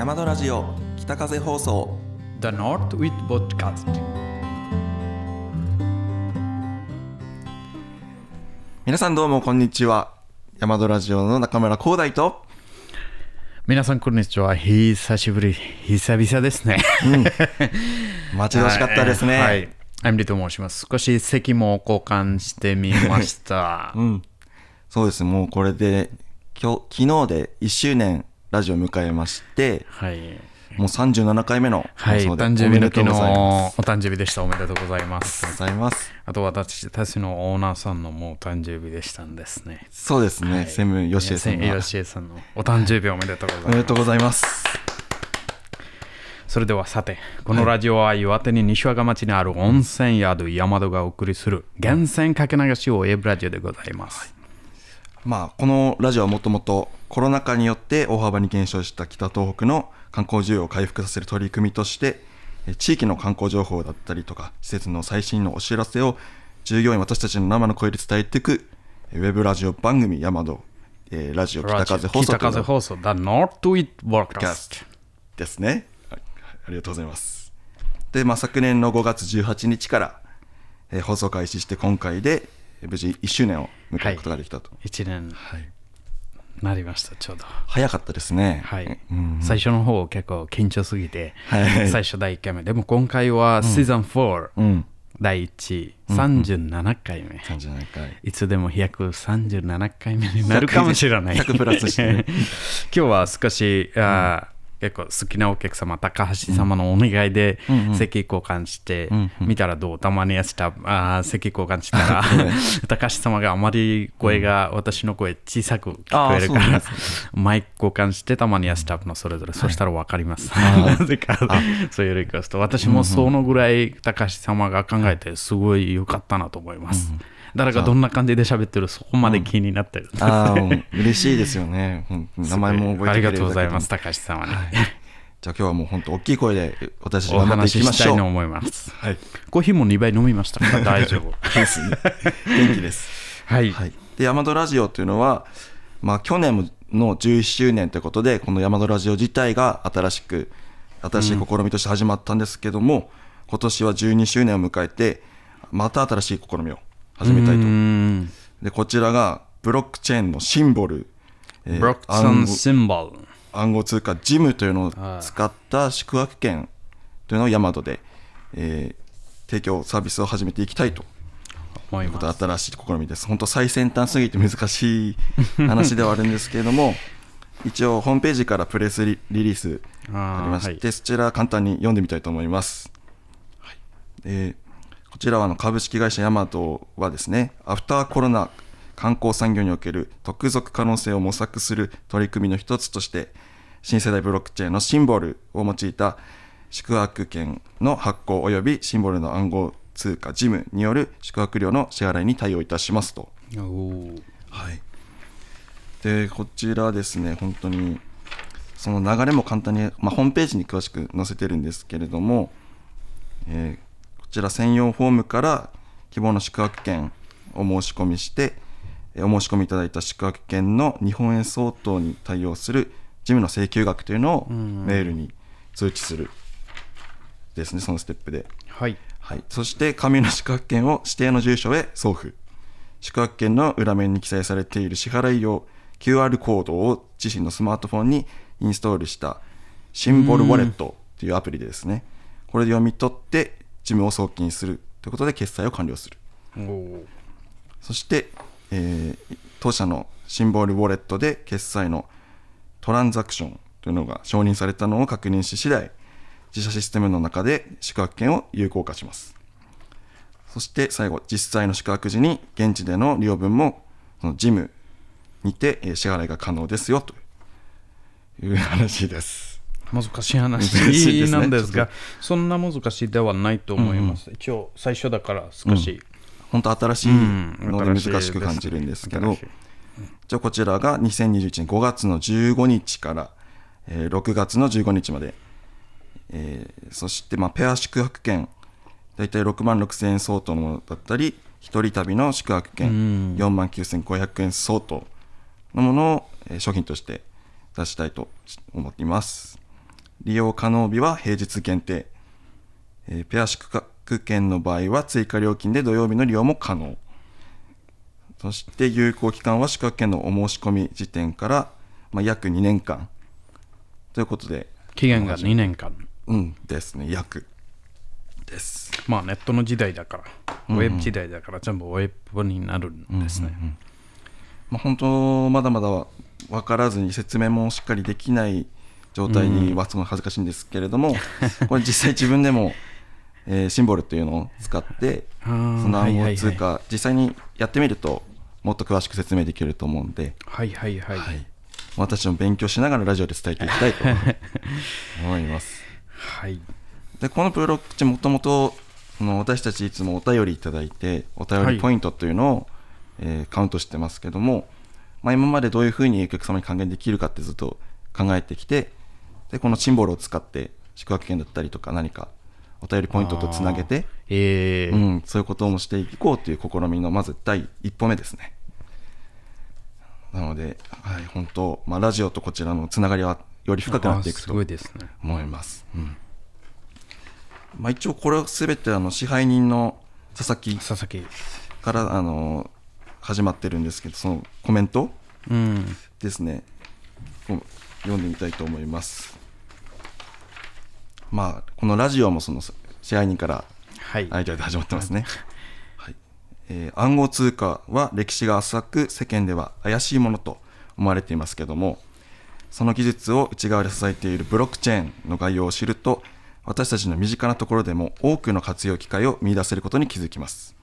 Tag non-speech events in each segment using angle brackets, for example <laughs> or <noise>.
山田ラジオ北風放送。The North with Podcast 皆さんどうもこんにちは。山田ラジオの中村光大と。皆さんこんにちは。久しぶり。久々ですね。待ち遠しかったですね、はい。MD と申します。少し席も交換してみました。<laughs> うん。そうです。もうこれで今日昨日で1周年ラジオを迎えましてはい。もう37回目のはい、放送で誕生日の昨日おめでとうございます。お誕生日でした。おめでとうございまありすがとうございます。あと私たちのオーナーさんのもう誕生日でしたんですね。そうですね、専務吉江さんが。吉江さんのお誕生日おめでとうございます。おめでとうございます。それではさて、このラジオは岩手に西和賀町にある温泉宿山戸がお送りする源泉かけ流しをウェブラジオでございます。まあこのラジオはもともとコロナ禍によって大幅に減少した北東北の観光需要を回復させる取り組みとしてえ地域の観光情報だったりとか施設の最新のお知らせを従業員私たちの生の声で伝えていくえウェブラジオ番組山戸、えーラジオ北風放送北風放送、The North キャ Broadcast ス。ですね。はいありがとうございます。で、まあ、昨年の5月18日から、えー放送開始して今回でえー無事1周年を迎えることができたと。1年はいなりました、ちょうど。早かったですね。はいうん最初の方結構緊張すぎて、はい最初第1回目。でも今回はシーズン4、うん。第1、37回目。37回。いつでも137回目になるかもしれない。100プラスしてね <laughs> 今日は少し、あー結構好きなお客様、高橋様のお願いで席交換して、見たらどう？たまにやしたあー席交換したら、<laughs> 高橋様があまり声が、私の声小さく聞こえるからマイク交換してたまにやスタッフのそれぞれ、そしたら分かります。<laughs> なぜか、そういうリクエスト。私もそのぐらい高橋様が考えて、すごい良かったなと思います。誰がどんな感じで喋ってる、そこまで気になってる。ああ、うん嬉しいですよね。うん <laughs> 名前も覚えてありがとうございます、高橋様に。じゃあ今日はもう本当大きい声で私たちお頑張ってい話しきましょう。したいと思います。はい。コーヒーも2杯飲みましたから <laughs> 大丈夫。ですね。元気です。<laughs> はい。はい、でヤマドラジオというのは、まあ、去年もの11周年ということでこのヤマドラジオ自体が新しく新しい試みとして始まったんですけども、今年は12周年を迎えてまた新しい試みを始めたいとうんでこちらがブロックチェーンのシンボル、えーブロックソン暗号シンボル。暗号通貨ジムというのを使った宿泊券というのをヤマドで、えー提供サービスを始めていきたいと思いまます。た新しい試みです。本当最先端すぎて難しい話ではあるんですけれども、<laughs> 一応ホームページからプレスリリリースありまして、はいそちら簡単に読んでみたいと思います。はいでこちらはあの株式会社ヤマトはですね、アフターコロナ観光産業における特属可能性を模索する取り組みの一つとして、新世代ブロックチェーンのシンボルを用いた宿泊券の発行及びシンボルの暗号通貨ジムによる宿泊料の支払いに対応いたしますと。はい、でこちらですね、本当にその流れも簡単に、まあ、ホームページに詳しく載せてるんですけれども、えーこちら専用フォームから希望の宿泊券を申し込みして、えーお申し込みいただいた宿泊券の日本円相当に対応する事務の請求額というのをメールに通知する。ですね、そのステップで。はい。はい、そして紙の宿泊券を指定の住所へ送付。宿泊券の裏面に記載されている支払い用 QR コードを自身のスマートフォンにインストールしたシンボルウォレットというアプリでですね。これで読み取って事務を送金するということで決済を完了するそして、えー当社のシンボルウォレットで決済のトランザクションというのが承認されたのを確認し次第自社システムの中で宿泊券を有効化しますそして最後実際の宿泊時に現地での利用分もそのジムにて支払いが可能ですよという話です難しい話なんですが <laughs> ちょっ、そんな難しいではないと思います。一応、最初だから少し。本当新しいので難しく感じるんですけど、じゃあこちらが2021年5月の15日から、えー6月の15日まで、えーそしてまあペア宿泊券。大体6万6000円相当のものだったり一人旅の宿泊券。4万9500円相当のものを、えー商品として出したいと思っています利用可能日は平日限定、えーペア宿泊券の場合は追加料金で土曜日の利用も可能。そして有効期間は宿泊券のお申し込み時点から、まあ、約2年間。ということで。期限が2年間。うんですね。約。です。まあネットの時代だから、ウェブ時代だから全部ウェブになるんですね。まあ、本当まだまだ分からずに説明もしっかりできない状態にはすごい恥ずかしいんですけれども、これ実際自分でも、えーシンボルっていうのを使ってあそーの暗号通はい貨実際にやってみるともっと詳しく説明できると思うんで、はいはいはい。はい、私も勉強しながらラジオで伝えていきたいと思います。はい。でこのブロックチェーンもともと私たちいつもお便りいただいてお便りポイントというのを、えーカウントしてますけども、まあ、今までどういうふうにお客様に還元できるかってずっと考えてきてでこのシンボルを使って宿泊券だったりとか何かお便りポイントとつなげて、えーうん、そういうこともしていこうという試みのまず第一歩目ですね。なので、はい、本当、まあ、ラジオとこちらのつながりはより深くなっていくとごいですね。思います。うんまあ、一応これは全てあの支配人の佐々木佐々木。からあの始まってるんですけどそのコメントうん。ですねこう読んでみたいと思います。まあこのラジオもその支配人からはい。アイデアで始まってますね。はい。えー暗号通貨は歴史が浅く世間では怪しいものと思われていますけどもその技術を内側で支えているブロックチェーンの概要を知ると私たちの身近なところでも多くの活用機会を見出せることに気づきます、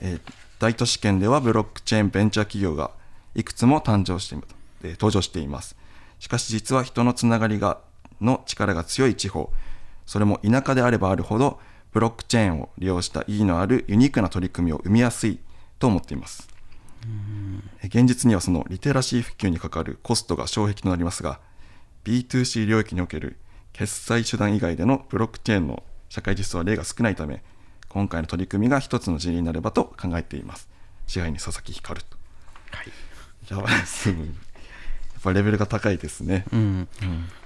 えー大都市圏ではブロックチェーンベンチャー企業がいくつも誕生してえー登場しています。しかし実は人のつながりがの力が強い地方。それも田舎であればあるほどブロックチェーンを利用した意義のあるユニークな取り組みを生みやすいと思っています。え現実にはそのリテラシー普及にかかるコストが障壁となりますが B2C 領域における決済手段以外でのブロックチェーンの社会実装は例が少ないため今回の取り組みが一つの事例になればと考えています。支配に佐々木光と。はい。やばい。すぱレベルが高いですね。うん。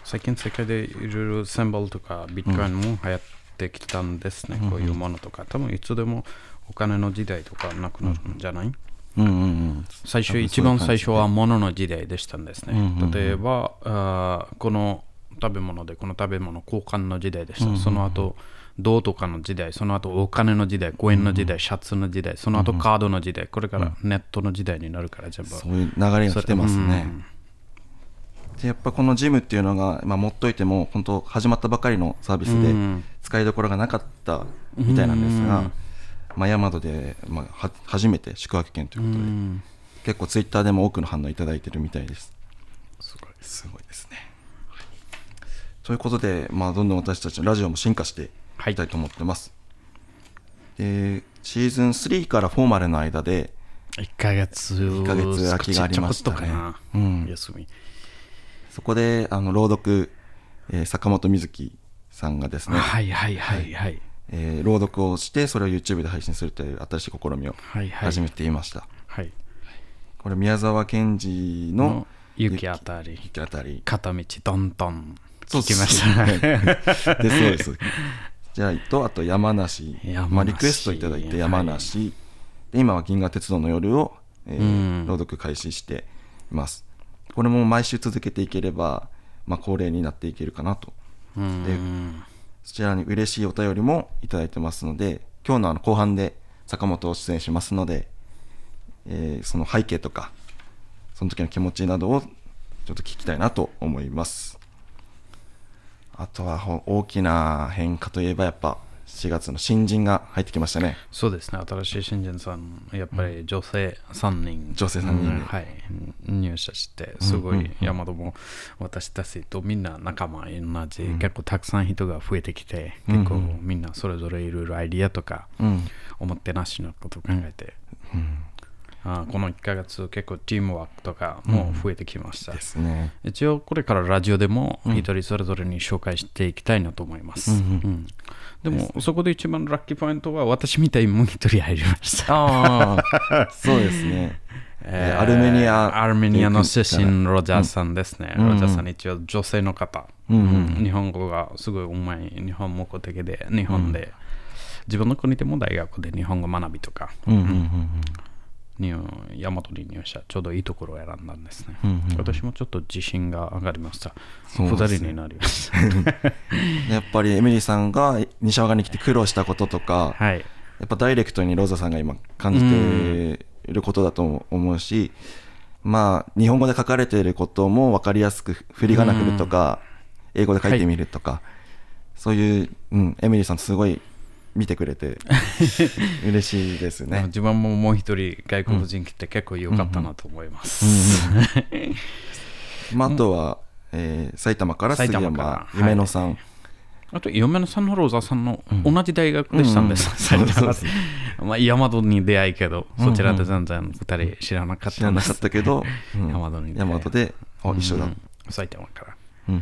最近世界でいろいろセンボルとかビットコインも流行ってきたんですね。こういうものとか。多分いつでもお金の時代とかなくなるんじゃない、うん。うん。うん。最初、一番最初は物の時代でしたんですね。うん。うん。うん。例えばあー、この食べ物でこの食べ物交換の時代でした。その後、銅とかの時代、その後お金の時代、コインの時代、シャツの時代、その後カードの時代、これからネットの時代になるから全部。そういう流れが来てますね、でやっぱこのジムっていうのが、まあ、持っといても本当始まったばかりのサービスでうん。使いどころがなかったみたいなんですが、うん。まあ、ヤマドで、まあ、は初めて宿泊券ということで、うん。結構ツイッターでも多くの反応いただいてるみたいです。すごいすごいですね、はい。ということで、まあ、どんどん私たちのラジオも進化していきたいと思ってます、でシーズン3から4までの間で1ヶ月1ヶ月空きがありましたね。うん。休みそこであの朗読、えー坂本瑞希さんがですね、はいはいはいはい。えー朗読をしてそれを YouTube で配信するという新しい試みをはいはい。始めていました、はい。これ宮沢賢治のの雪あたり。雪あたり。片道どんどん聞きました。そ <laughs> うでそうです。じゃあとあと山梨。山梨。まあ、リクエストいただいて山梨、で今は銀河鉄道の夜を、えーうん。朗読開始していますこれも毎週続けていければ、まあ、恒例になっていけるかなと。うんそちらに嬉しいお便りもいただいてますので今日のあの後半で坂本を出演しますので、えーその背景とかその時の気持ちなどをちょっと聞きたいなと思います。あとはほ大きな変化といえばやっぱ4月の新人が入ってきましたね。そうですね。新しい新人さんやっぱり女性3人、女性3人。でうんはい。入社してすごいうん。うん。うん山田も私たちとみんな仲間同じ、結構たくさん人が増えてきて結構うん。うんみんなそれぞれいろいろアイディアとかうん。おもてなしのことを考えて、あこの1ヶ月結構チームワークとかも増えてきました、ですね。一応これからラジオでも一人それぞれに紹介していきたいなと思います、うんうん。うん。でもそこで一番ラッキーポイントは私みたいにもう一人入りました。ああそうですね。<laughs> えーアルメニアアルメニアの出身ロジャーさんですね。うん。ロジャーさん一応女性の方、うんうん。うん日本語がすごいうまい。日本目的で、日本で、自分の国でも大学で日本語学びとか、うんうんうんに大和に入社、ちょうどいいところを選んだんですね。うんうん私もちょっと自信が上がりました。そうですね二人になりました。やっぱりエミリーさんが西川に来て苦労したこととか、はい。やっぱダイレクトにローザさんが今感じていることだと思うし、まあ日本語で書かれていることも分かりやすく振り仮名振るとか、英語で書いてみるとか、そういう、うん、エミリーさんすごい見てくれて <laughs> 嬉しいですね。自分ももう一人外国人来て結構良かったなと思います。<laughs> まあ、あとは、えー埼玉から杉山はい。夢野さん、あと、嫁のさんのローザさんの同じ大学でしたんです。うん。う <laughs> ん埼玉そうそうまあ、大和に出会いけど、そちらで全然二人知らなかっ知らなかったけど、うん。大和に出会い。大和であ一緒だ、うん埼玉から。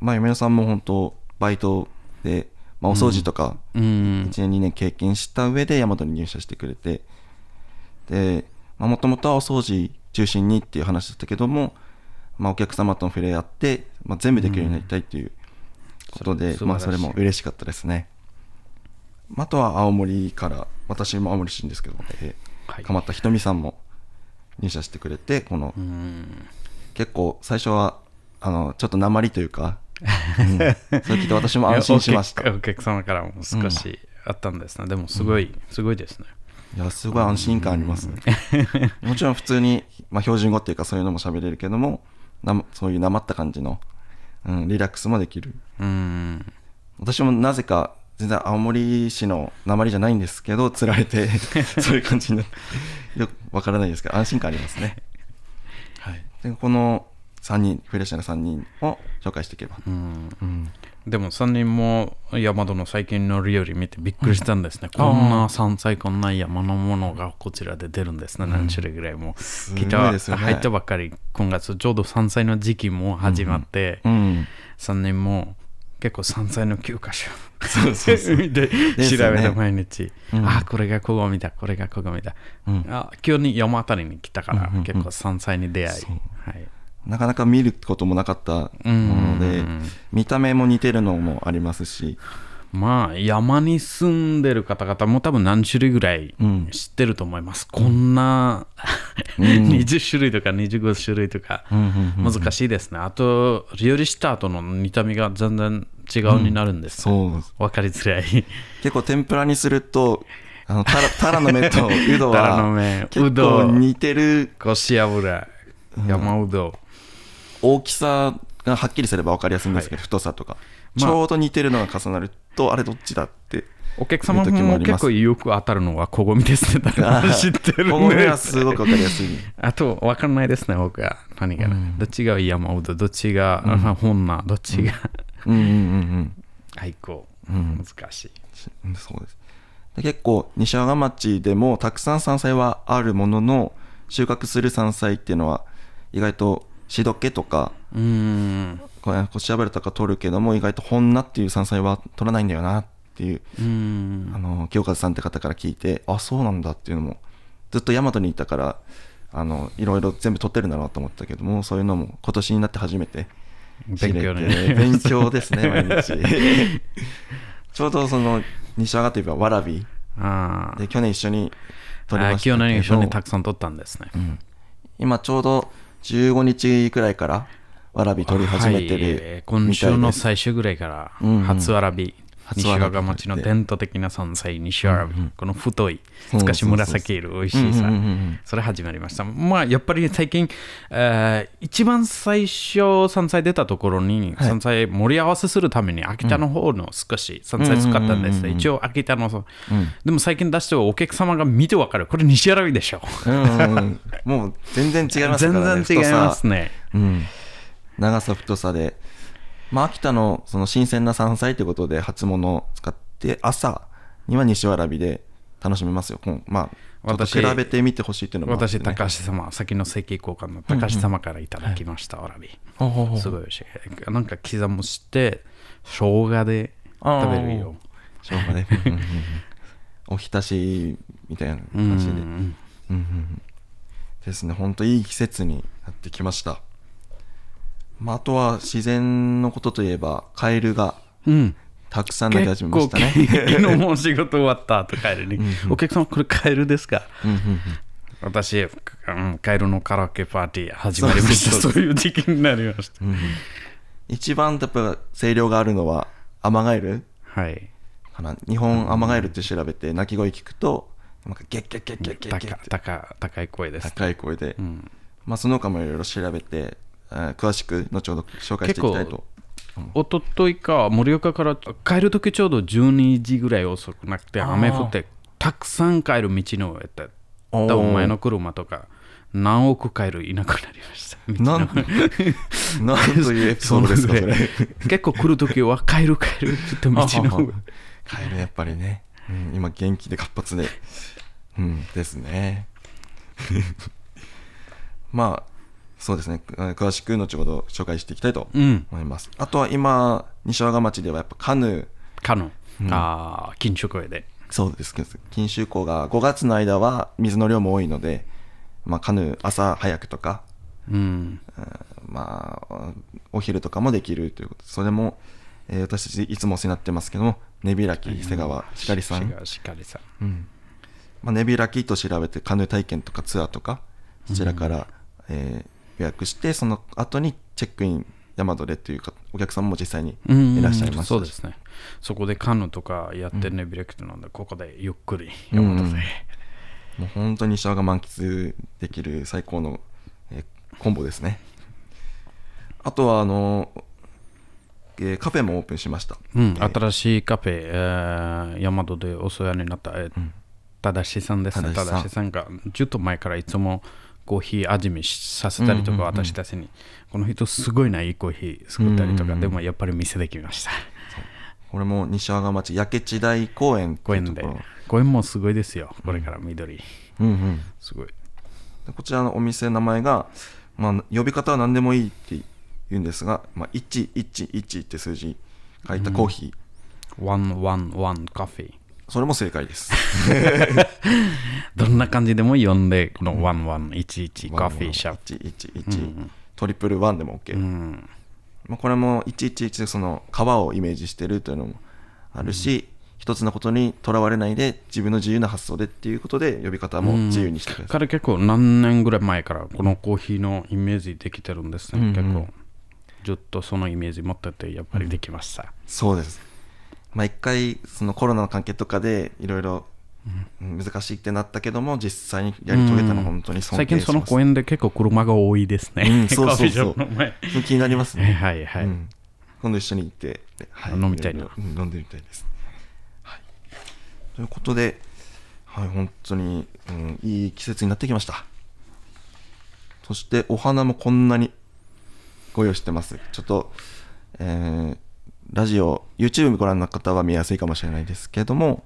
まあ夢野さんも本当バイトで、まあ、お掃除とかうん。1年2年経験した上で大和に入社してくれてでもともとはお掃除中心にっていう話だったけども、まあ、お客様との触れ合って、まあ、全部できるようになりたいっていうことで、そまあ、それも嬉しかったですね。あとは青森から私も青森出身ですけど、えーはい。鎌田ひとみさんも入社してくれてこのうん。結構最初はあのちょっと鉛というか、うん、それ聞いて私も安心しました。お客様からも少しあったんですね。でも、すごい、すごいですね。いやすごい安心感ありますね。もちろん普通に、まあ、標準語っていうかそういうのも喋れるけどもなそういうなまった感じの、うん、リラックスもできる。うん。私もなぜか全然青森市の鉛じゃないんですけど釣られて <laughs> そういう感じになってよくわからないですけど安心感ありますね、はい、でこの3人フレッシュな3人を紹介していけば、うん。うんでも3人も山戸の最近の料理見てびっくりしたんですね。こんな山菜、こんな山のものがこちらで出るんですね。何種類ぐらいも。すごい来た、ですよね。入ったばっかり、今月ちょうど山菜の時期も始まって、うん、3人も結構山菜の9箇所そうそうそう見て <laughs> すよね。調べて毎日、うん。あこれがここ見たこれがここ見た、うん。あ今日に山あたりに来たから、結構山菜に出会い、はい、なかなか見ることもなかったもので、見た目も似てるのもありますし、まあ山に住んでる方々も多分何種類ぐらいうん。知ってると思います、こんな、うん。<laughs> 20種類とか25種類とかうんうんうん難しいですね、あと料理した後の見た目が全然違うになるんです、そうです。分かりづらい。結構天ぷらにするとあのタラタラの芽とうどは <laughs> 芽結うど構似てる。こし油、山うど大きさがはっきりすれば分かりやすいんですけど、太さとか、まあちょうど似てるのが重なるとあれどっちだってお客様も結構よく当たるのはこごみですね。誰も知ってるこのね目はすごく分かりやすい。あと、わかんないですね、僕は。何が、うん。どっちが山うど、どっちがうん。本名、どっちが。うん。うんうん愛好。うん。<laughs> うん。難しい。うんそうです。で結構西阿賀町でもたくさん山菜はあるものの収穫する山菜っていうのは意外としどけとかうーん。これ腰油とか取るけども意外と本菜っていう山菜は取らないんだよなっていう、うーんあの清和さんって方から聞いてあそうなんだっていうのもずっと大和にいたからあのいろいろ全部取ってるんだなと思ったけどもそういうのも今年になって初めて勉強ね。勉強ですね <laughs> 毎日 <laughs> ちょうどその西阿賀といえばわらびで去年一緒に撮り。ましたけど今日何一緒にたくさん取ったんですね。うん今ちょうど15日くらいからわらび取り始めてはい。る今週みたいです、の最終ぐらいから初わらび、西初わらび和賀町の伝統的な山菜、西わらび、この太い、そうそうそう少し紫色、美味しいさうんうんうんうん、それ始まりました。まあ、やっぱり最近、えー一番最初、山菜出たところに、はい。山菜盛り合わせするために、秋田の方の少し山菜使ったんです。うんうんうんうん一応、秋田の、そううん。でも最近出してはお客様が見てわかる。これ西わらびでしょ。うんうんうん。もう全然違いますからね。<laughs> 全然違いますね。うん、長さ太さでまあ秋田のその新鮮な山菜ということで初物を使って朝には西わらびで楽しめますよ。まあ私比べてみてほしいっていうのもあって私、ね。高橋様、先の席交換の高橋様からいただきました、わらび。ほうほうほう。すごい美味しい。なんか刻むして、生姜で食べるよ。生姜で。<laughs> うんうんうんおひたしみたいなうん感じで、うんうんうん。ですね。本当いい季節になってきました、まあ、あとは自然のことといえばカエルがうん。たくさん鳴き始めましたね。昨日もう仕事終わった後帰るに、お客様これカエルですか？うんうんうん。私、うん、カエルのカラオケパーティー始まりました。そういう時期になりました。うんうん。一番やっぱ声量があるのはアマガエル？はい。かな？日本アマガエルって調べて鳴き声聞くとなんかゲッゲッゲッゲッゲッゲッ高高高い声です。高い声で、うん、まあ、その他もいろいろ調べて、えー詳しく後ほど紹介していきたいと。おとといか盛岡から帰る時ちょうど12時ぐらい遅くなくて雨降ってたくさん帰る道の上でおー多分前の車とか何億帰るいなくなりました。<laughs> なんなんというエピソードですかそれ。結構来る時は帰る帰るって言って道の上。カエルやっぱりね、うん、今元気で活発で。うんですね。<laughs> まあそうですね。えー詳しく後ほど紹介していきたいとうん。思います、あとは今西和賀町ではやっぱカヌー。カヌー、ああ緊張声で。そうです。けど錦秋港が5月の間は水の量も多いので、まあ、カヌー朝早くとか、うん。まあ、お昼とかもできるということでそれも、えー私たちいつもお世話になってますけども根開き瀬川しかりさん、ししかりさん。うん。まあ、根開きと調べてカヌー体験とかツアーとかそちらから、えー予約してその後にチェックイン山戸でというかお客さんも実際にうん。いらっしゃいますそうですね。そこでカヌーとかやってねビレクトなんでここでゆっくりうん。山田で、もう本当にシャが満喫できる最高の、えーコンボですね。あとはあの、えーカフェもオープンしました、うん、えー。新しいカフェ、えー、大和でお世話になった、えーただしさんですね。ただしさんが、ちょっと前からいつもコーヒー味見させたりとか、私たちに、この人すごいないいコーヒー作ったりとか、でもやっぱり店できました。これも西和賀町焼地大公園公園で。公園もすごいですよ。これから緑。うんうんすごい。でこちらのお店の名前が、まあ、呼び方は何でもいいって言うんですが、まあ、111って数字書いたコーヒー、111カフェ。それも正解です。<laughs> どんな感じでも呼んで、この1111カフェショップ。111、トリプルワンでも OK、うん。まあ、これも111でその川をイメージしてるというのもあるし、一つのことにとらわれないで自分の自由な発想でっていうことで呼び方も自由にしてください、彼結構何年ぐらい前からこのコーヒーのイメージできてるんですね、うんうん。結構。ずっとそのイメージ持っててやっぱりできました、そうですまあ一回そのコロナの関係とかでいろいろうん。難しいってなったけども実際にやり遂げたのは本当に尊最敬します。近その公園で結構車が多いですね、うんそうそうそう。<laughs> 気になりますね。はいはい、うん。今度一緒に行って、は飲みたいな。飲んでみたいです、はい、ということで、はい、本当に、うん、いい季節になってきました。そしてお花もこんなにご用意してます。ちょっと、えーラジオ YouTube ご覧の方は見やすいかもしれないですけども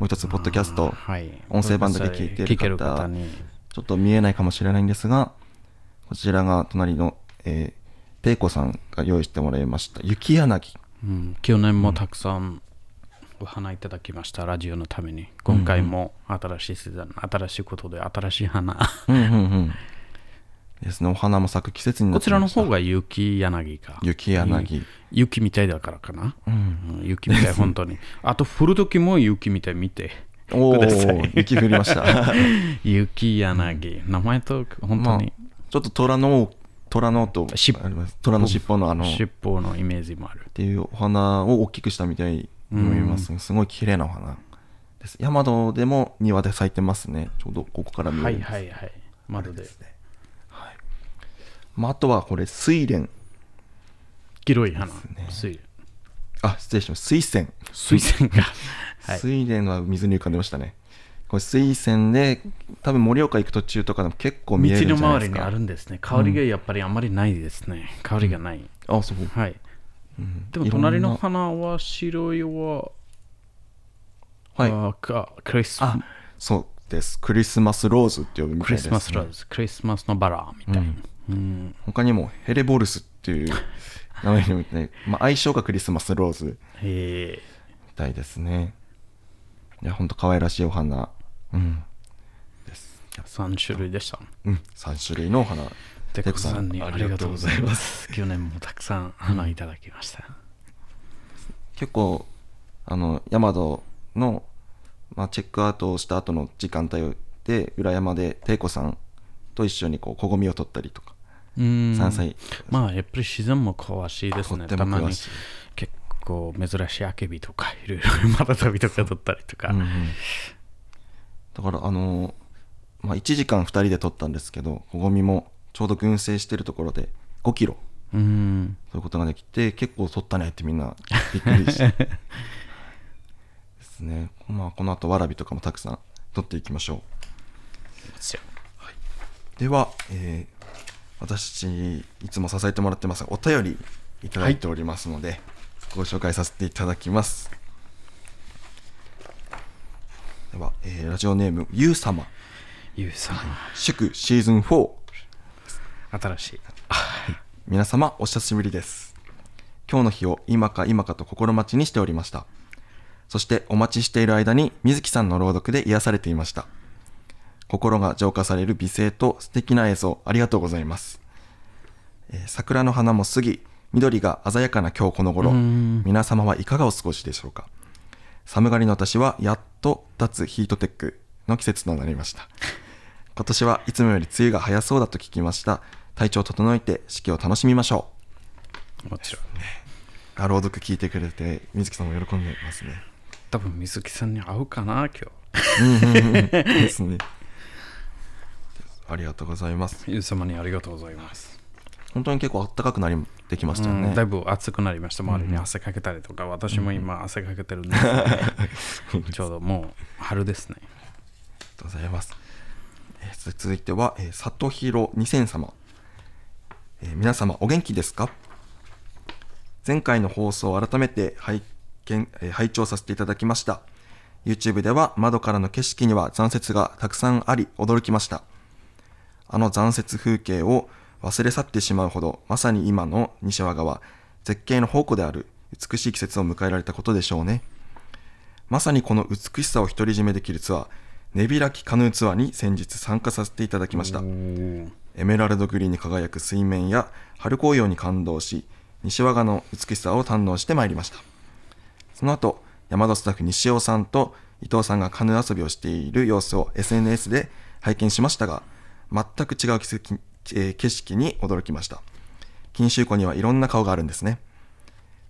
もう一つポッドキャストはい、音声版だけ聞いてる方聞ける方に。ちょっと見えないかもしれないんですが、こちらが隣の、えー、ペイコさんが用意してもらいました、雪柳。うん、去年もたくさんお花いただきました、ラジオのために。今回も新しいシーズン新しいことで新しい花。うんうんうん。ですね、お花も咲く季節になこちらってきました。の方が雪柳か。雪柳。雪みたいだからかな、うん。うん。雪みたい本当に。<laughs> あと降る時も雪みたい見て。おくださおい、雪降りました。<laughs> 雪柳。名前と本当に。ちょっと虎の、虎のと、尻尾あります。虎の尻尾のあの、っ尻尾のイメージもある。ていうお花を大きくしたみたいに思います、すごい綺麗なお花です。山戸でも庭で咲いてますね。ちょうどここから見えはいるんです。はいはい窓でまあ、あとはこれ、睡蓮。黄色い花水あ、失礼します。水仙。水仙が <laughs> はい水蓮は水に浮かんでましたね。これ水仙で、多分盛岡行く途中とかでも結構見えるんじ道のゃないですか。周りにあるんですね香りがやっぱりあまりないですね、香りがない、あ、そう。はいうんでも隣の花は白いは、はい。あかクリスあ、そうです。クリスマスローズって呼ぶみたクリいです、ね。スマスローズ、クリスマスのバラみたいな、うん他にもヘレボルスっていう <laughs> 名前にもね、まあ、相性がクリスマスローズみたいですね。いや、ほんと可愛らしいお花。うん。3種類でした。うん、3種類のお花てこさんにありがとうございます。<laughs> 去年もたくさん花いただきました。結構あの山戸の、まあ、チェックアウトをした後の時間帯で裏山でテイコさんと一緒にこう小ゴミを取ったりとかうん山菜まあやっぱり自然も詳しいですね。たまに結構珍しいあけびとかいろいろまた旅とか取ったりとか。うんうん。だからあのまあ、1時間2人で取ったんですけど小ゴミもちょうど群生してるところで5キロ。うん。そういうことができて結構取ったねってみんなびっくりして。ですね、まあ、この後わらびとかもたくさん取っていきましょう。では、えー私いつも支えてもらってますがお便りいただいておりますので、ご紹介させていただきます。では、えーラジオネームゆうさまゆうさん、祝シーズン4新しい。皆様お久しぶりです。今日の日を今か今かと心待ちにしておりました。そしてお待ちしている間に水木さんの朗読で癒されていました心が浄化される美声と素敵な映像ありがとうございます、えー桜の花も過ぎ緑が鮮やかな今日この頃うん。皆様はいかがお過ごしでしょうか。寒がりの私はやっと脱ヒートテックの季節となりました。今年はいつもより梅雨が早そうだと聞きました。体調を整えて四季を楽しみましょもちろん。うあ朗読聞いてくれて水木さんも喜んでますね。多分水木さんに会うかな、今日。ですねありがとうございます。ゆう様にありがとうございます。本当に結構暖かくなりできましたよね、うんだいぶ暑くなりました。周りに汗かけたりとか、私も今汗かけてるんです。けど、ちょうどもう春ですね。ありがとうございます。えー続いては、えー、里広2000様、えー皆様お元気ですか？前回の放送を改めて拝見、えー拝聴させていただきました。YouTube では窓からの景色には残雪がたくさんあり驚きましたあの残雪風景を忘れ去ってしまうほどまさに今の西和賀は絶景の宝庫である美しい季節を迎えられたことでしょうねまさにこの美しさを独り占めできるツアー、寝開きカヌーツアーに先日参加させていただきました。エメラルドグリーンに輝く水面や春紅葉に感動し、西和賀の美しさを堪能してまいりました。その後、山田スタッフ西尾さんと伊藤さんがカヌー遊びをしている様子を SNS で拝見しましたが、全く違う景色に驚きました。錦秋湖にはいろんな顔があるんですね。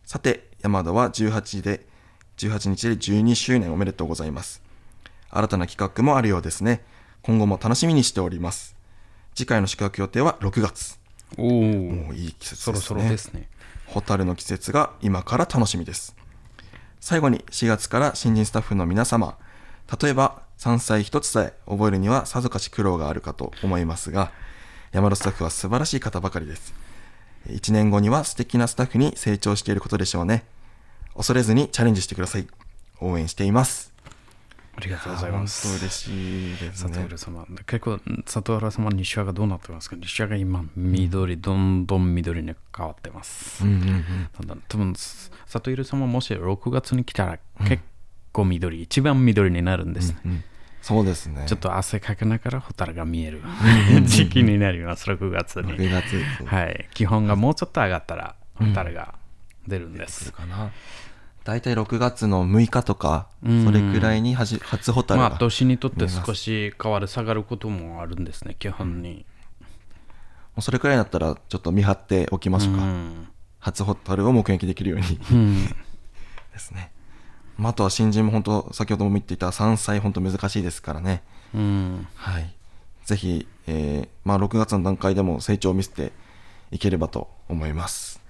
さて、山田は18で、18日で12周年おめでとうございます。新たな企画もあるようですね。今後も楽しみにしております。次回の宿泊予定は6月。おお、もういい季節ですね。そろそろですね。蛍の季節が今から楽しみです。最後に4月から新人スタッフの皆様、例えば山菜一つさえ覚えるにはさぞかし苦労があるかと思いますが、山田スタッフは素晴らしい方ばかりです。1年後には素敵なスタッフに成長していることでしょうね。恐れずにチャレンジしてください。応援しています。ありがとうございます。嬉しいですね里浦。様、結構、里浦様、西和がどうなってますか？西和が今、緑、どんどん緑に変わってます。うんうんうん多分、里浦様、もし6月に来たら、結構緑、一番緑になるんですね。うんそうですね。ちょっと汗かけながらホタルが見える時期になります、6月に。6月はい。基本がもうちょっと上がったら、ホタルが出るんです。かな。大体6月の6日とか、うんそれくらいにはじ初ホタルが、まあ、年にとって少し変わる、下がることもあるんですね、基本に。もうそれくらいだったらちょっと見張っておきましょうか。うん初ホタルを目撃できるようにうん <laughs> ですね。まあ、あとは新人も本当、先ほども言っていた山菜本当難しいですからね。うんはい。ぜひ、えーまあ、6月の段階でも成長を見せていければと思います。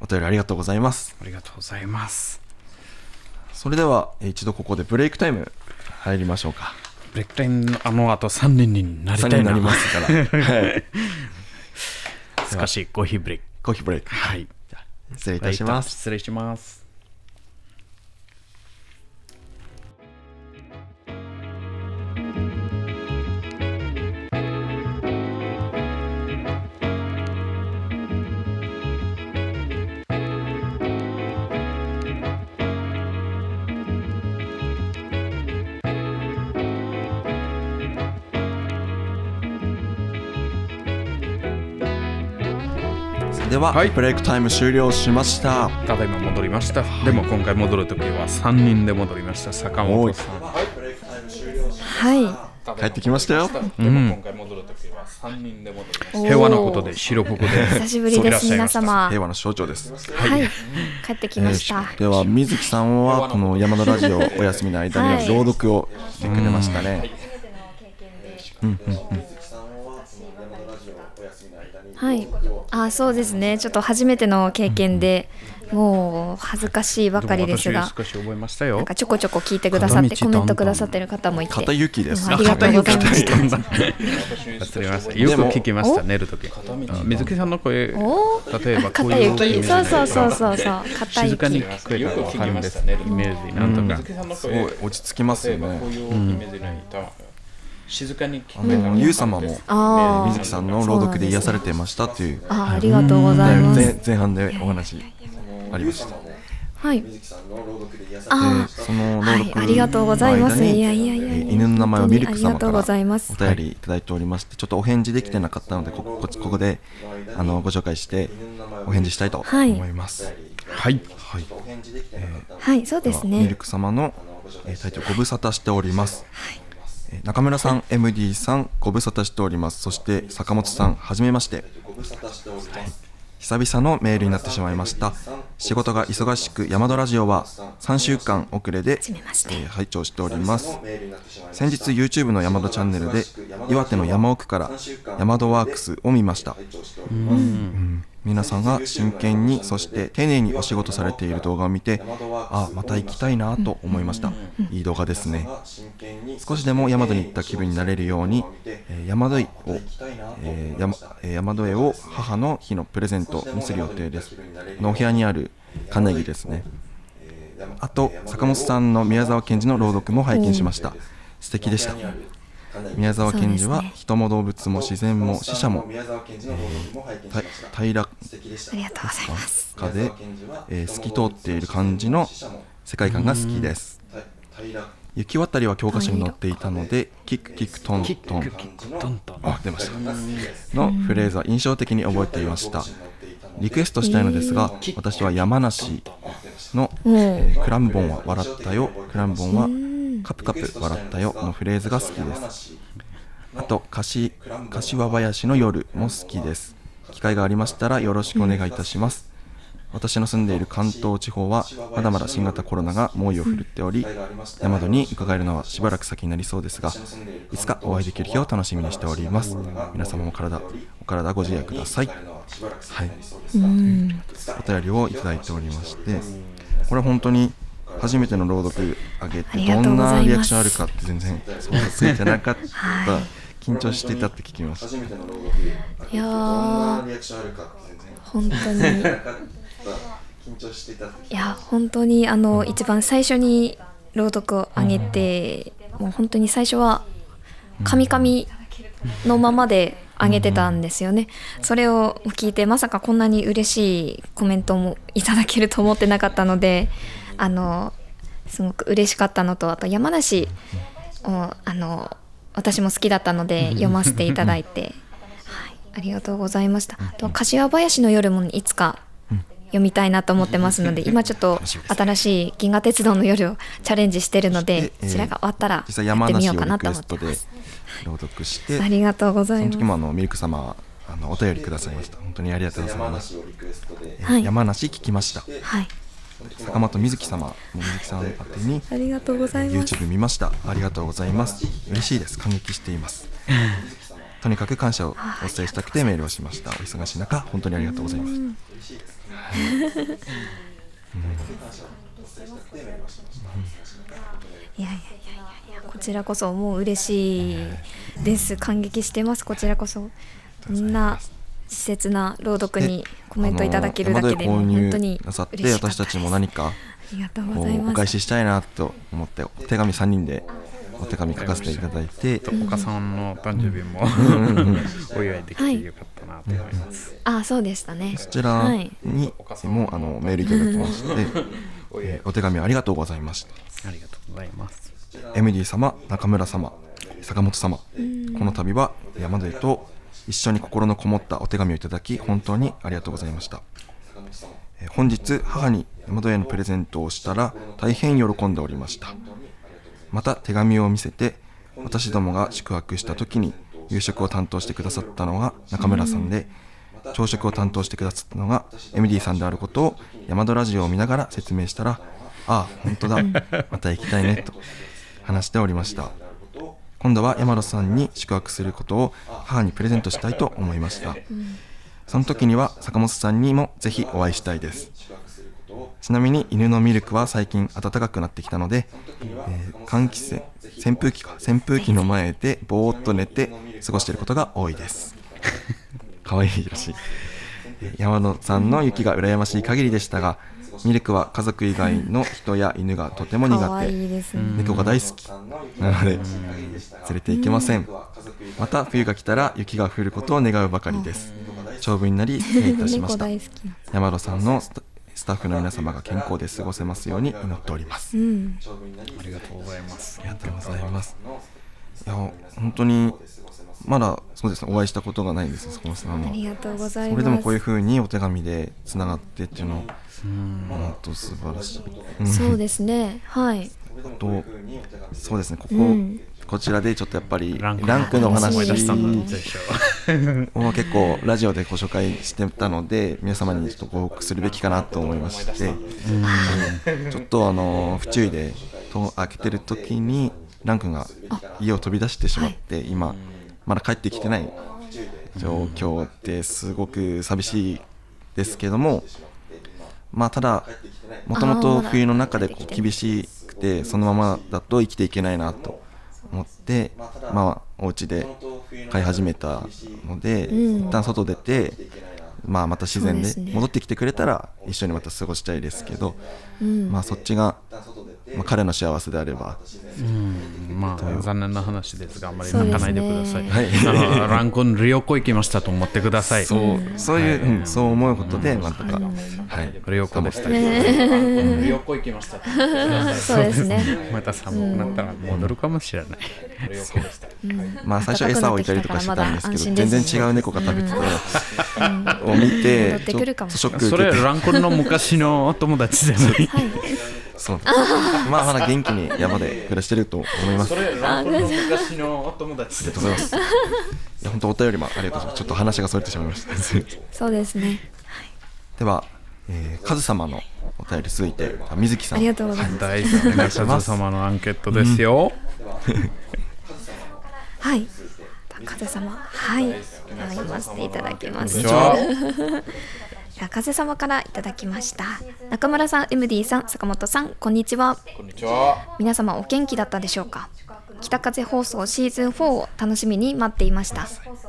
お便りありがとうございます。ありがとうございます。それでは、えー一度ここでブレイクタイム入りましょうか。ブレックタイムのあの後3人になり3たいな。になりますから。<laughs> はい。少しコーヒーブレイク。コーヒーブレイク。はい。失礼いたします。失礼します。では、はい。ブレイクタイム終了しました。ただいま戻りました。でも今回戻るときは3人で戻りました。坂本さん。はい。帰ってきましたよ。でも今回戻るときは3人で戻りました。平和のことで白服で。久しぶりです皆様。平和の象徴です。はい。帰ってきました。では水木さんはこの山田ラジオお休みの間にはい。朗読をしてくれましたね、はい。あそうですね。ちょっと初めての経験でもう恥ずかしいばかりですが私少し覚えましたよ。なん。かちょこちょこ聞いてくださってコメントくださってる方もいて。片雪です。ありがとうございました忘れました。よく聞きました、寝るとき。あ水木さんの声、お例えばこう片いう雪。そうそうそうそうそう。片静かに雪聞こえたらわかるんです。イメージなんとか。すごい落ち着きますよね。ういうイメージないと静かに聞あこえたらのゆう様もあー。水木さんの朗読で癒されてましたっていう。あありがとうございます。前前半でお話ありました。はい。であその朗はい読ありがとうございます。の間にいやいやいや犬の名前をミルク様からお便りいただいておりましてちょっとお返事できてなかったのでここここであのご紹介してお返事したいと思います。はい。はい。はいそうですね。ミルク様の、えータイトルご無沙汰しております、えー中村さん、MD さんご無沙汰しております。そして坂本さんはじめまして。久々のメールになってしまいました。仕事が忙しく山田ラジオは3週間遅れで、えー拝聴しております。先日 YouTube の山田チャンネルで岩手の山奥から山田ワークスを見ました。うん皆さんが真剣にそして丁寧にお仕事されている動画を見てあまた行きたいなと思いました。いい動画ですね。少しでも山戸に行った気分になれるように、えー山戸絵を、えー山えー山戸絵を母の日のプレゼントにする予定です。のお部屋にある金木ですね。あと坂本さんの宮沢賢治の朗読も拝見しました。素敵でした宮沢賢治は人も動物も自然も死者もた。平らありがとうございます。か？で、えー透き通っている感じの世界観が好きです。雪渡りは教科書に載っていたのでキックキックトントン。トントン。あ出ました。のフレーズは印象的に覚えていました。リクエストしたいのですが私は山梨のえークランボンは笑ったよ。クランボンはカプカプ笑ったよのフレーズが好きです。あと柏林の夜も好きです。機会がありましたらよろしくお願いいたします。私の住んでいる関東地方はまだまだ新型コロナが猛威を振るっており山戸に伺えるのはしばらく先になりそうですがいつかお会いできる日を楽しみにしております。皆様も体お体ご自愛ください。はい。うん。お便りをいただいておりましてこれ本当に初めての朗読あげあてどんなリアクションあるかって全然想像ついてなかった、緊張していたって聞きましたいやー。本当に。<laughs> いや本当にあの一番最初に朗読を上げて、もう本当に最初はカミカミのままで上げてたんですよね。それを聞いてまさかこんなに嬉しいコメントもいただけると思ってなかったので、あのすごく嬉しかったのとあと山梨をあの私も好きだったので読ませていただいて、<laughs> はい、ありがとうございました。あと柏林の夜もいつか読みたいなと思ってますので <laughs> 今ちょっと新しい銀河鉄道の夜をチャレンジしてるのでえーこちらが終わったらやってみようかなと思ってます。朗読してありがとうござそのいます。時もあのミルク様あのお便りくださいました。本当にありがとうございます、山梨聞きました。はい、坂本瑞希様水木さん宛てにありがとうございます。YouTube 見ました。ありがとうございます。嬉しいです。感激しています。<laughs> とにかく感謝をお伝えしたくてメールをしました。お忙しい中本当にありがとうございます。いやいやいやいやいやこちらこそもう嬉しいです。感激してます。こちらこそ。こんな施設な朗読にコメントいただけるだけで本当に入なさって嬉しかったです。私たちも何かお返ししたいなと思ってお手紙3人でお手紙書かせていただいて。岡さんの誕生日もお祝いできてよかったなと思います。あそうでしたね。そちらはい。にもあのメールいただきまして、えーお手紙ありがとうございました。ありがとうございます。MD 様中村様坂本様この度は山添と一緒に心のこもったお手紙をいただき本当にありがとうございました。えー本日母に山戸へのプレゼントをしたら大変喜んでおりました。また手紙を見せて私どもが宿泊した時に夕食を担当してくださったのが中村さんで朝食を担当してくださったのが MD さんであることを山戸ラジオを見ながら説明したらああ本当だ。<laughs> また行きたいねと話しておりました今度は山戸さんに宿泊することを母にプレゼントしたいと思いました。その時には坂本さんにもぜひお会いしたいです。ちなみに犬のミルクは最近暖かくなってきたので、えー換気扇扇風機か。扇風機の前でぼーっと寝て過ごしていることが多いです。可愛いいらしい。山野さんの雪が羨ましい限りでしたがミルクは家族以外の人や犬がとても苦手。いですね。猫が大好き。なので連れて行けません。また冬が来たら雪が降ることを願うばかりです。長文になり失礼いたしま猫した。山野さんのスタスタッフの皆様が健康で過ごせますように祈っております。うん。ありがとうございます。ありがとうございます。いや本当にまだそうですねお会いしたことがないです坂本さんはありがとうございます。それでもこういう風にお手紙でつながってっていうの本当素晴らしい、うん。そうですね。はい。あとそうですね。ここ、うん。こちらでちょっとやっぱりラランクンクのお話を結構ラジオでご紹介してたので皆様にちょっとご報告するべきかなと思いまして、ちょっとあの不注意で戸を開けてる時にラン君が家を飛び出してしまって、今まだ帰ってきてない状況ですごく寂しいですけどもまあただもともと冬の中でこう厳しくてそのままだと生きていけないなと思ってまあお家で飼い始めたので、うん一旦外出て、まあ、また自然で戻ってきてくれたら一緒にまた過ごしたいですけど、うん。まあそっちが、まあ、彼の幸せであれば。うん。まあ残念な話ですがあんまり泣かないでください、はい。あのランコン旅行行きましたと思ってください。そう。そういう、うんそう思うことでなんとか、はい、旅行でした頑張って旅行行きましたそうですね。また寒くなったら戻るかもしれない、まあ最初餌を置いたりとかしてたんですけど全然違う猫が食べてたのを見て戻ってくるかも。ちょっとショックそれランコンの昔のお友達でもいい。はい。そう。<laughs> まあまだ元気に山で暮らしてると思います。ありれランコンの昔のお友達がとうございます。いや本当お便りもありがとうございます。ちょっと話がそれてしまいました。そうですね。では、えー、カズ様のお便り続いてあ水木さん。ありがとうございます。大好きなカズ様のアンケートですよ、はい。風様、はい。読ませていただきます。<laughs> こんにちはでは風様からいただきました。中村さん、MD さん、坂本さん、こんにちは。こんにちは。皆様お元気だったでしょうか？北風放送シーズン4を楽しみに待っていました。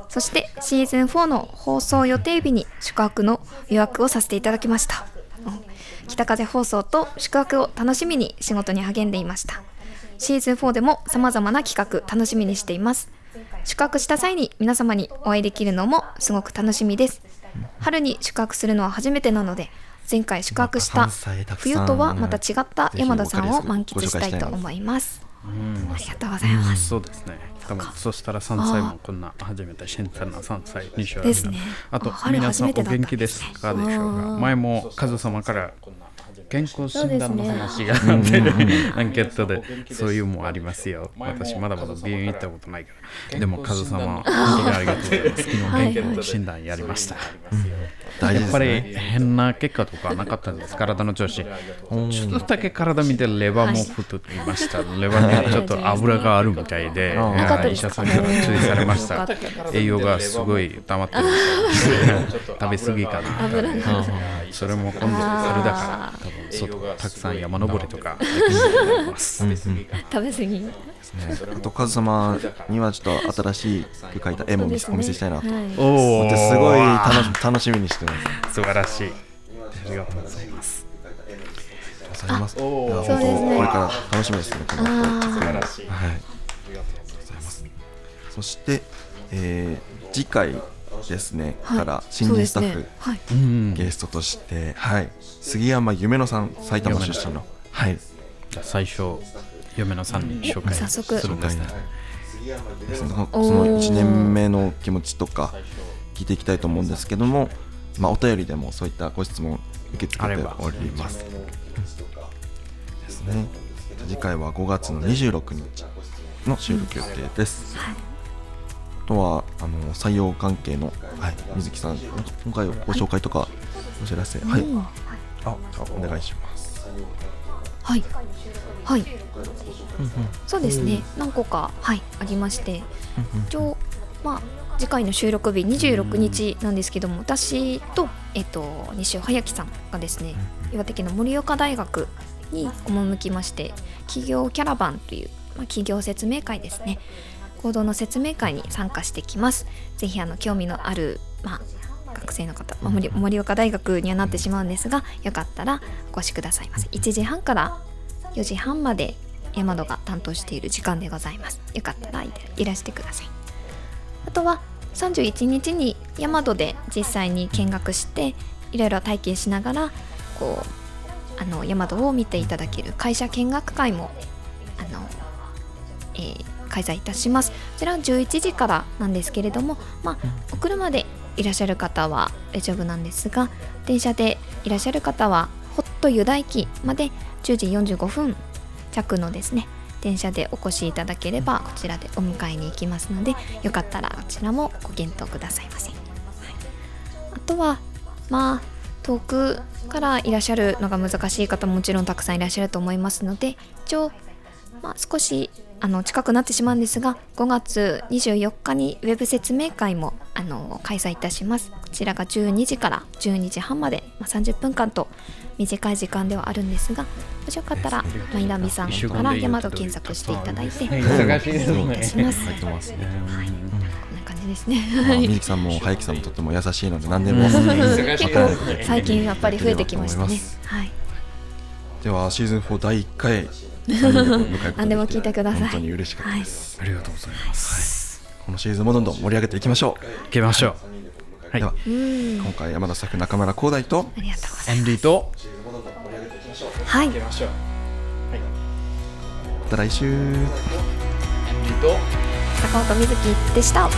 そしてシーズン4の放送予定日に宿泊の予約をさせていただきました。うん北風放送と宿泊を楽しみに仕事に励んでいました。シーズン4でも様々な企画楽しみにしています。宿泊した際に皆様にお会いできるのもすごく楽しみです春に宿泊するのは初めてなので前回宿泊した冬とはまた違った山田さんを満喫したいと思います。ありがとうございます。そうですね。多分そしたら3歳もこんな初めて新鮮な3歳にしようですねあと皆さんお元気ですかでしょうか前もカズ様から健康診断の話が。あって、アンケートで。そう。いうもありますよ。私まだまだ病院行ったことないから。でもカズ様、本当にありがとうございます。昨日健康診断やりました。やっぱりね変な結果とかなかったんです、体の調子。ちょっとだけ体見てレバーも太っていました。レバーにちょっと油があるみたいで、医者さんから注意されました。栄養がすごい溜まってるみた。食べ過ぎかな。それも今度春だから、多分外たくさん山登りとかできると思います。食べ過ぎ。ねあとカズ様にはちょっと新しく描いた絵もお見せお見せしたいなと。思ってはいおおすごい楽し楽しみにしてます。素晴らしい。ありがとうございます。ありがとうございます。いや本そうですね当これから楽しみですねこの後。あ素晴らしい。はい。そして、えー次回ですね、はいから新人スタッフ、ねはい。うん。ゲストとして、はい、杉山夢乃さん埼玉出身のはいじゃあ最初、嫁のさんに紹介早速するんですね。そのその1年目の気持ちとか聞いていきたいと思うんですけども、まあ、お便りでもそういったご質問受け付けております。ですね。次回は5月の26日の収録予定です。あとはあの採用関係の、はい、水木さん今回ご紹介とかお知らせ、はい、うんあお願いします。はい。はい。そうですね。何個かはいありまして。一応まあ次回の収録日26日なんですけども私と,、えっと西尾隼樹さんがですね岩手県の盛岡大学に赴きまして企業キャラバンという、まあ、企業説明会ですね行動の説明会に参加してきます。ぜひあの興味のある、まあ、学生の方、まあ、盛岡大学にはなってしまうんですがよかったらお越しくださいませ。1時半から4時半まで山戸が担当している時間でございます。よかったらいいらしてください。あとは31日に山戸で実際に見学していろいろ体験しながらこうあの山戸を見ていただける会社見学会もあの、えー開催いたします。こちらは11時からなんですけれども、まあ、お車でいらっしゃる方は大丈夫なんですが電車でいらっしゃる方はホット湯田駅まで10時45分着のですね電車でお越しいただければこちらでお迎えに行きますのでよかったらこちらもご検討くださいませ、はい。あとはまあ遠くからいらっしゃるのが難しい方ももちろんたくさんいらっしゃると思いますので一応、まあ、少しあの近くなってしまうんですが5月24日にウェブ説明会もあの開催いたします。こちらが12時から12時半まで、まあ、30分間と短い時間ではあるんですがもしよかったらマイナビさんから山戸検索していただいて忙しいですお願いします。入ってますね。こんな感じですね。まあ、水木さんも早木さんもとっても優しいので何でも。結忙しい。構最近やっぱり増えてきましたね。はい。ではシーズン4第1回何でも聞いてください。本当に嬉しかったです、ありがとうございます。このシーズンもどんどん盛り上げていきましょ行きましょう。う、はい。ではうん。今回山田作中村光大とありがとうございます。はい。ましょう。また来週。坂本瑞希でした